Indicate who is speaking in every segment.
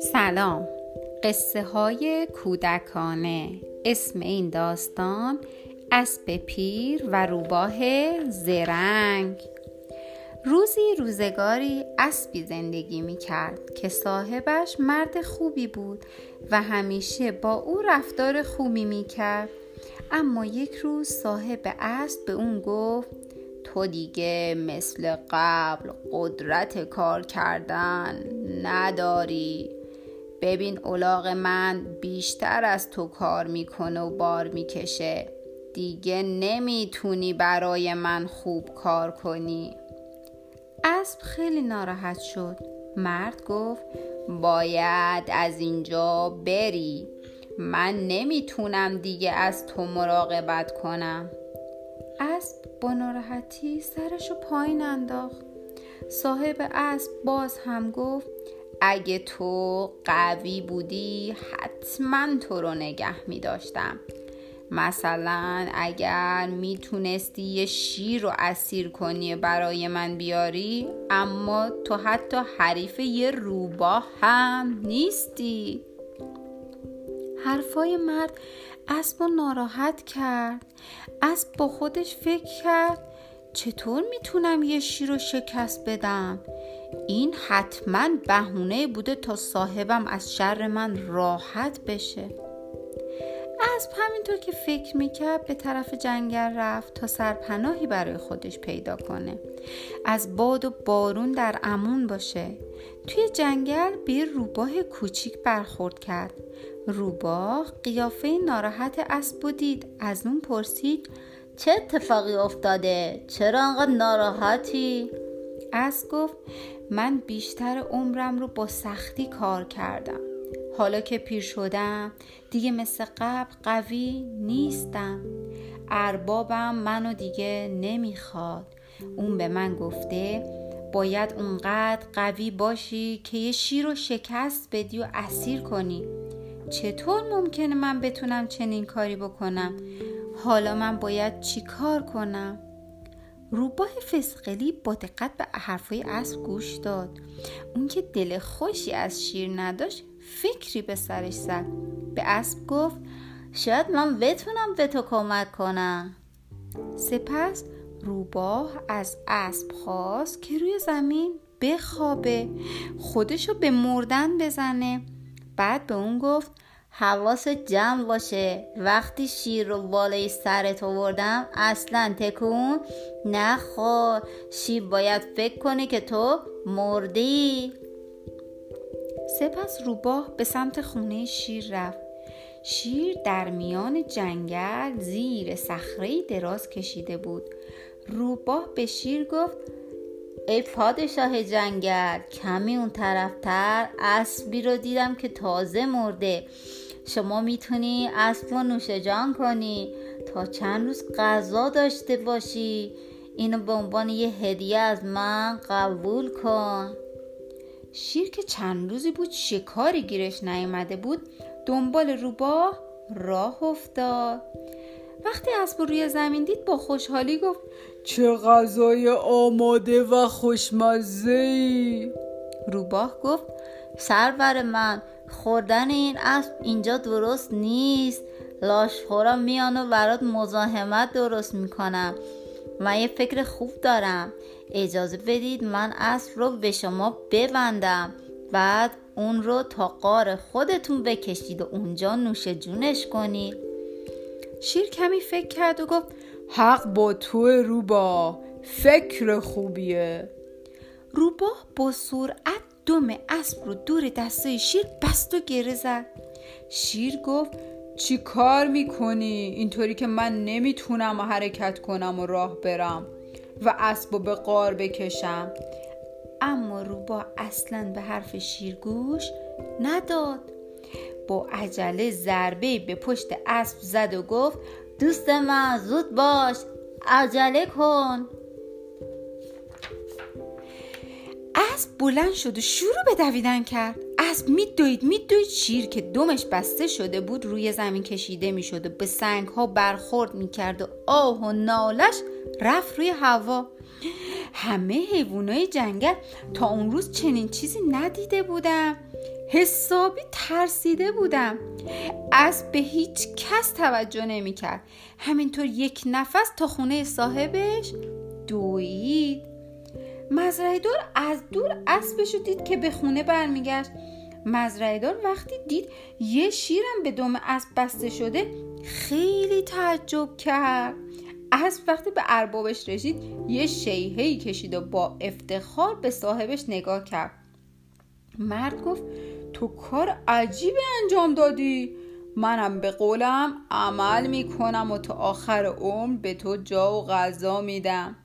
Speaker 1: سلام. قصه های کودکانه. اسم این داستان اسب پیر و روباه زرنگ. روزی روزگاری اسبی زندگی می کرد که صاحبش مرد خوبی بود و همیشه با او رفتار خوبی می کرد اما یک روز صاحب اسب به اون گفت تو دیگه مثل قبل قدرت کار کردن نداری. ببین اولاغ من بیشتر از تو کار می‌کنه و بار می‌کشه. دیگه نمی‌تونی برای من خوب کار کنی. اسب خیلی ناراحت شد. مرد گفت باید از اینجا بری. من نمی‌تونم دیگه از تو مراقبت کنم. اسب با ناراحتی سرشو پایین انداخت. صاحب اسب باز هم گفت اگه تو قوی بودی حتما تو رو نگه می داشتم مثلا اگر می‌تونستی یه شیر رو اسیر کنی برای من بیاری اما تو حتی حریف یه روباه هم نیستی. حرفای مرد اسب ناراحت کرد اسب با خودش فکر کرد چطور می‌تونم یه شیر رو شکست بدم؟ این حتما بهونه بوده تا صاحبم از شر من راحت بشه. اسب همینطور که فکر می‌کرد به طرف جنگل رفت تا سرپناهی برای خودش پیدا کنه. از باد و بارون در امون باشه. توی جنگل به روباه کوچیک برخورد کرد. روباه قیافه ناراحت اسب و دید. از اون پرسید چه اتفاقی افتاده؟ چرا انقدر ناراحتی؟ اسب گفت من بیشتر عمرم رو با سختی کار کردم. حالا که پیر شدم دیگه مثل قبل قوی نیستم. اربابم منو دیگه نمی‌خواد. اون به من گفته باید اونقدر قوی باشی که یه شیر رو شکست بدی و اسیر کنی. چطور ممکنه من بتونم چنین کاری بکنم؟ حالا من باید چی کار کنم؟ روباه فسقلی با دقت به حرفای اسب گوش داد. اون که دل خوشی از شیر نداشت فکری به سرش زد. به اسب گفت شاید من بتونم به تو کمک کنم. سپس روباه از اسب خواست که روی زمین بخوابه خودشو به مردن بزنه. بعد به اون گفت حواست جمع باشه. وقتی شیر رو بالای سرت آوردم اصلا تکون نخور. شیر باید فکر کنه که تو مردی. سپس روباه به سمت خونه شیر رفت. شیر در میان جنگل زیر صخره دراز کشیده بود. روباه به شیر گفت ای پادشاه جنگل کمی اون طرفتر اسبی رو دیدم که تازه مرده. شما می‌تونی اسب و نوش جان کنی. تا چند روز غذا داشته باشی. اینو به عنوان یه هدیه از من قبول کن. شیر که چند روزی بود شکاری گیرش نیامده بود دنبال روباه راه افتاد. وقتی اسب روی زمین دید با خوشحالی گفت چه غذای آماده و خوشمزه ای روباه گفت سرور من خوردن این اسب اینجا درست نیست. لاشخورا میان و برات مزاحمت درست می‌کنم. من یه فکر خوب دارم. اجازه بدید من اسب رو به شما ببندم. بعد اون رو تا قار خودتون بکشید و اونجا نوش جونش کنید. شیر کمی فکر کرد و گفت حق با تو روبا. فکر خوبیه. روبا با سرعت دم اسب رو دور دسته شیر بست و گره زد. شیر گفت چی کار می‌کنی؟ اینطوری که من نمی‌تونم حرکت کنم و راه برم و اسب رو به قار بکشم. اما روبا اصلا به حرف شیر گوش نداد. با عجله ضربه به پشت اسب زد و گفت دوست من زود باش عجله کن. اسب بلند شد و شروع به دویدن کرد. اسب میدوید میدوید. شیر که دمش بسته شده بود روی زمین کشیده می‌شد و به سنگ ها برخورد می‌کرد و آه و نالش رفت روی هوا. همه حیوانای جنگل تا اون روز چنین چیزی ندیده بودم حسابی ترسیده بودم اسب به هیچ کس توجه نمی‌کرد. همینطور یک نفس تا خونه صاحبش دوید. مزرعه دار از دور اسبش دید که به خونه برمیگشت. مزرعه دار وقتی دید یه شیرم به دم اسب بسته شده خیلی تعجب کرد. اسب وقتی به اربابش رسید یه شیهی کشید و با افتخار به صاحبش نگاه کرد. مرد گفت تو کار عجیبی انجام دادی. منم به قولم عمل می‌کنم و تا آخر عمر به تو جا و غذا میدم.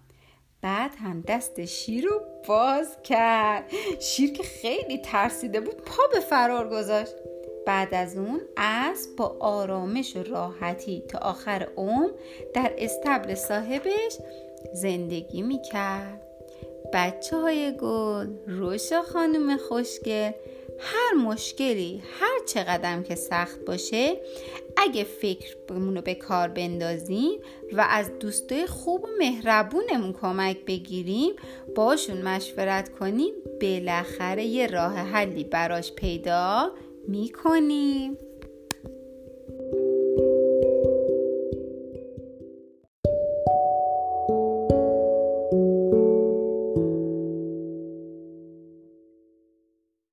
Speaker 1: بعد هم دست شیر رو باز کرد. شیر که خیلی ترسیده بود پا به فرار گذاشت. بعد از اون اسب با آرامش و راحتی تا آخر عمر در استبل صاحبش زندگی می‌کرد. بچه های گل روشا خانم خوشگل هر مشکلی هر چقدر که سخت باشه اگه فکر رو به کار بندازیم و از دوستای خوب و مهربونمون کمک بگیریم باشون مشورت کنیم بالاخره یه راه حلی براش پیدا می‌کنیم.